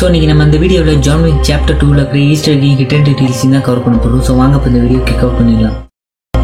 So இன்றைக்கி நம்ம இந்த வீடியோவில் ஜான்விக் சாப்டர் டூவில் இருக்கிற ஈஸ்டர் கீ ரிட்டர்ன் டீட்டெயில்ஸ் தான் கவர் பண்ண போகிறோம் ஸோ வாங்க இப்போ இந்த வீடியோ கிக் அவுட் பண்ணிடலாம்.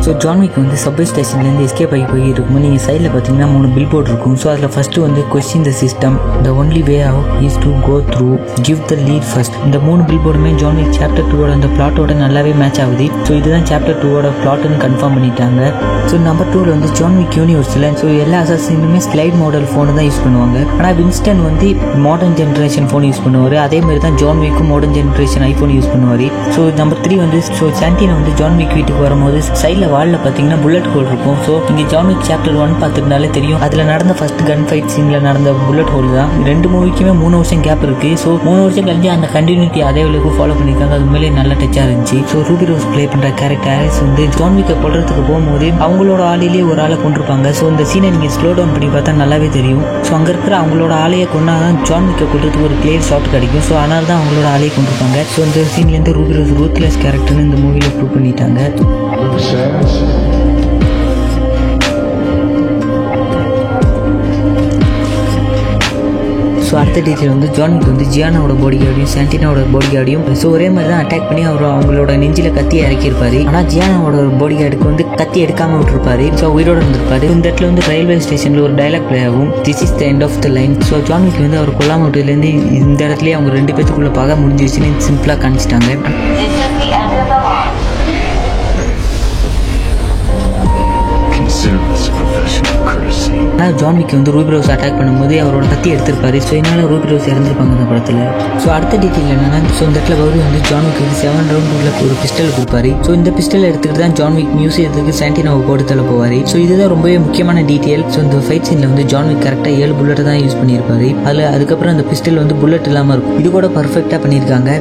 ஸோ ஜான் விக் வந்து சப்வே ஸ்டேஷன்லேருந்து எஸ்கேப் ஆகி போய் நீங்கள் சைடில் பார்த்தீங்கன்னா மூணு பில் போர்ட் இருக்கும். ஸோ அதில் ஃபஸ்ட்டு வந்து question the system the only way of is to go through give the lead first இந்த மூணு பில் போர்டுமே ஜான் விக் சாப்டர் டூவோட அந்த பிளாட்டோட நல்லாவே மேட்ச் ஆகுது. ஸோ இதுதான் சாப்டர் டூவோட பிளாட்னு கன்ஃபார்ம் பண்ணிட்டாங்க. ஸோ நம்பர் டூவில் வந்து ஜான் விக் யூனிவர்ஸில் ஸோ எல்லா அசாசினுமே ஸ்லைட் மாடல் ஃபோனு தான் யூஸ் பண்ணுவாங்க. ஆனால் வின்ஸ்டன் வந்து மாடர்ன் ஜென்ரேஷன் ஃபோன் யூஸ் பண்ணுவார். அதே மாதிரி தான் ஜான்விக்கும் மாடர்ன் ஜென்ரேஷன் ஐஃபோன் யூஸ் பண்ணுவார். ஸோ நம்பர் த்ரீ வந்து ஸோ சாண்டினா வந்து ஜான் விக் வீட்டுக்கு வரும்போது சைடில் வாலில் பார்த்தீங்கன்னா புல்லட் ஹோல் இருக்கும். ஸோ இங்கே ஜான் விக் சாப்டர் ஒன் பார்த்துருந்தாலே தெரியும். அதில் நடந்த ஃபர்ஸ்ட் கன் ஃபைட் சீனில் நடந்த புல்லட் ஹோல் தான். ரெண்டு மூவிக்குமே மூணு வருஷம் கேப் இருக்கு. ஸோ மூணு வருஷம் கழிஞ்சு அந்த கண்டினியூட்டி அதே அளவுக்கு ஃபாலோ பண்ணியிருக்காங்க. அது மேலே நல்ல டச்சாக இருந்துச்சு. ஸோ ரூபி ரோஸ் ப்ளே பண்ணுற கேரக்டர் ஹாரிஸ் வந்து ஜான்விக்கை கொள்றதுக்கு போகும்போது அவங்களோட ஆலையிலே ஒரு ஆளை கொண்டிருப்பாங்க ஸோ இந்த சீனை நீங்கள் ஸ்லோ டவுன் பண்ணி பார்த்தா நல்லாவே தெரியும். ஸோ அங்கே இருக்கிற அவங்களோட ஆலையை கொண்டா தான் ஜான்விக்கை கொள்றதுக்கு ஒரு கிளியர் ஷாட் கிடைக்கும். ஸோ அதனால தான் அவங்களோட ஆலையை கொண்டிருப்பாங்க ஸோ இந்த சீன்லேருந்து ரூபி ரோஸ் ரூத்லெஸ் கேரக்டர்னு இந்த மூவியில் ப்ரூவ் பண்ணிட்டாங்க. ஸோ அடுத்த டீச்சர் வந்து ஜான்விக் வந்து ஜியானாவோட பாடி கார்டையும் சாண்டினாவோட பாடி கார்டையும் ஸோ ஒரே மாதிரி தான் அட்டாக் பண்ணி அவர் அவங்களோட நெஞ்சில கத்தி இறக்கியிருப்பாரு. ஆனால் ஜியானாவோட பாடி கார்டுக்கு வந்து கத்தி எடுக்காம விட்டுருப்பாரு. ஸோ உயிரோட இருந்திருப்பாரு. இந்த இடத்துல வந்து ரயில்வே ஸ்டேஷனில் ஒரு டைலாக் ப்ளே ஆகும். This is the end of the line so John Wick வந்து அவர் கொல்லாம விட்டதுலேருந்து இந்த இடத்துலயே அவங்க ரெண்டு பேத்துக்குள்ள பார்க்க முடிஞ்சிருச்சுன்னு சிம்பிளாக காமிச்சிட்டாங்க. ஜான்விக்கு ஜான் விக் வந்து ரூபி ரோஸ் அட்டாக் பண்ணும்போது அவரோட கத்தி எடுத்திருப்பாரு. ஸோ இதனால ரூபி ரோஸ் இறந்துருப்பாங்க இந்த படத்தில். ஸோ அடுத்த டீட்டெயில் என்னன்னா ஸோ இந்த இடத்துல கௌரி வந்து ஜான் வந்து செவன் ரவுண்ட் உள்ள ஒரு பிஸ்டல் கொடுப்பாரு. ஸோ இந்த பிஸ்டல் எடுத்துக்கிட்டு தான் ஜான் விக் மியூசியத்துக்கு சாண்டினாவை போட்டு தள்ள போவார். ஸோ இதுதான் ரொம்பவே முக்கியமான டீட்டெயில் ஸோ இந்த ஃபைட் சீனில் வந்து ஜான் விக் கரெக்டாக ஏழு புல்லட் தான் யூஸ் பண்ணியிருப்பாரு. அதில் அதுக்கப்புறம் அந்த பிஸ்டல் வந்து புல்லட் இல்லாமல் இருக்கும். இது கூட பர்ஃபெக்டாக பண்ணியிருக்காங்க.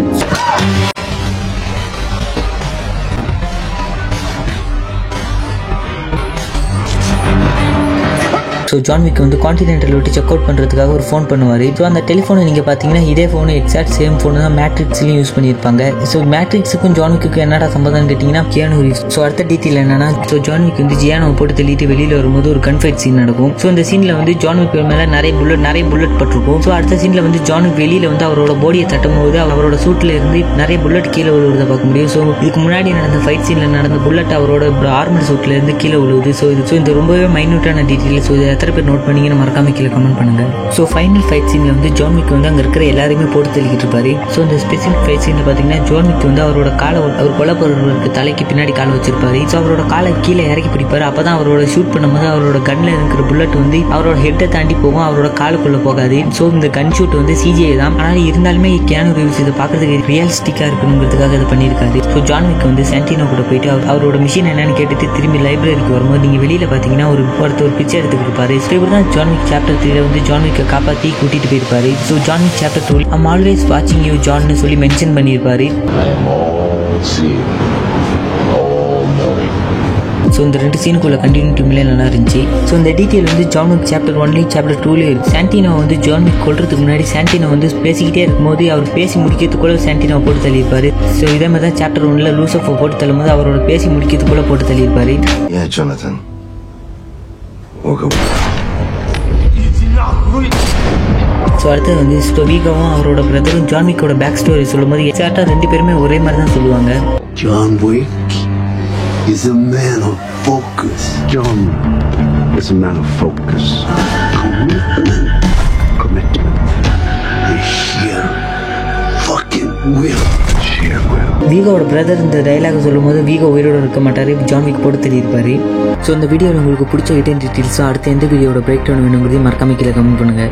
ஸோ ஜான்விக் வந்து கான்டினென்டல் விட்டு செக் அவுட் பண்ணுறதுக்காக ஒரு ஃபோன் பண்ணுவார். ஸோ அந்த டெலிஃபோனை நீங்கள் பார்த்தீங்கன்னா இதே ஃபோனு எக்ஸாக்ட் சேம் ஃபோனு தான் மேட்ரிக்ஸ்லையும் யூஸ் பண்ணியிருப்பாங்க. ஸோ மேட்ரிக்ஸுக்கும் ஜான்விக்கு என்னடா சம்பந்தம்னு கேட்டிங்கன்னா கியானு ரீவ்ஸ் ஸோ அடுத்த டீட்டெயில் என்னன்னா ஸோ ஜான்விக் வந்து ஜியானோ போட்டு தள்ளிட்டு வெளியில் வரும்போது ஒரு கன்ஃபைட் சீன் நடக்கும். ஸோ இந்த சீனில் வந்து ஜான் விக் மேலே நிறைய புல்லட் நிறைய புல்லட் பட்டிருக்கும். ஸோ அடுத்த சீனில் வந்து ஜான்விக் வெளியில் வந்து அவரோட பாடியை தட்டும் போது அவரோட சூட்டில் இருந்து நிறைய புல்லட் கீழே விழுவதை பார்க்க முடியும். ஸோ இதுக்கு முன்னாடி நடந்த ஃபைட் சீனில் நடந்த புல்லட் அவரோட ஆர்மர் சூட்டில் இருந்து கீழே விழுவுது. ஸோ இது ஸோ இந்த ரொம்பவே மைன்யூட்டான டீட்டெயில் ஸோ இதை எத்தனை பேர் நோட் பண்ணீங்கன்னு மறக்காம கீழே கமெண்ட் பண்ணுங்க. ஸோ ஃபைனல் ஃபைட் சீனில் வந்து ஜான் விக் வந்து அங்கே இருக்கிற எல்லாருமே போட்டு தள்ளிக்கிட்டு இருப்பாரு. ஸோ இந்த ஸ்பெசிஃபிக் ஃபைட் சீனில் பார்த்தீங்கன்னா ஜான் விக் வந்து அவரோட காலை அவர் கொலை போடுறவருக்கு தலைக்கு பின்னாடி காலை வச்சிருப்பாரு. ஸோ அவரோட காலை கீழே இறக்கி பிடிப்பாரு. அப்போ தான் அவரோட ஷூட் பண்ணும்போது அவரோட கன்ல இருக்கிற புல்லட் வந்து அவரோட ஹெட்டை தாண்டி போகும். அவரோட காலுக்குள்ள போகாது. ஸோ இந்த கன் ஷூட் வந்து சிஜிஐ தான். ஆனால் இருந்தாலுமே கேனு ரிவ்யூஸ் இதை பார்க்கறதுக்கு ரியலிஸ்டிக்காக இருக்கணுங்கிறதுக்காக இதை பண்ணியிருக்காரு. ஸோ ஜான் விக் வந்து சென்டினோ கூட போயிட்டு அவரோட மிஷின் என்னன்னு கேட்டுட்டு திரும்பி லைப்ரரிக்கு வரும்போது நீங்கள் வெளியில் பார்த்தீங்கன்னா ஒரு ஒருத்தர் ஒரு பிச்சை எடுத்துக்கிட்டு இருப்பாரு. ஸோ இப்படி தான் ஜான்விக் சாப்டர் த்ரீல வந்து ஜான்விக்கை காப்பாற்றி கூட்டிட்டு போயிருப்பாரு. So John Wick chapter two I'm always வாட்சிங் யூ ஜான்னு சொல்லி மென்ஷன் பண்ணியிருப்பாரு. ஸோ இந்த ரெண்டு சீனுக்குள்ள கண்டினியூட்டி மேலே நல்லா இருந்துச்சு. ஸோ இந்த டீட்டெயில் வந்து ஜான் விக் சாப்டர் ஒன்லேயும் சாப்டர் டூலேயும் இருக்கு. சாண்டினோ வந்து ஜான் விக் கொள்றதுக்கு முன்னாடி சாண்டினோ வந்து பேசிக்கிட்டே இருக்கும்போது அவர் பேசி முடிக்கிறதுக்குள்ள சாண்டினோ போட்டு தள்ளியிருப்பாரு. ஸோ இதே மாதிரி தான் சாப்டர் ஒன்ல லூசஃபோ போட்டு தள்ளும்போது அவரோட பேசி முடிக்கிறதுக்குள்ள போட்டு தள்ளியிருப்பாரு. ஸோ அடுத்தது வந்து ஸோ வீகாவும் அவரோட பிரதரும் ஜான் விக்கோட பேக் ஸ்டோரி சொல்லும்போது எக்ஸாக்டாக ரெண்டு பேருமே ஒரே மாதிரி தான் சொல்லுவாங்க John Wick is a man of focus. John is a man of focus. Commitment. Commitment. And sheer fucking will. வீகோட பிரதர் இந்த டைலாக சொல்லும்போது வீகோ உயிரோட இருக்க மாட்டார். ஜான் விக் போட்டு தெரியிருப்பார் ஸோ இந்த வீடியோவில் உங்களுக்கு பிடிச்ச ஐட்டன் டீட்டெயில்ஸும் அடுத்த எந்த வீடியோட பிரேக் டவுன் வேணுங்கிறதையும் மறக்காம கீழே கமெண்ட் பண்ணுங்கள்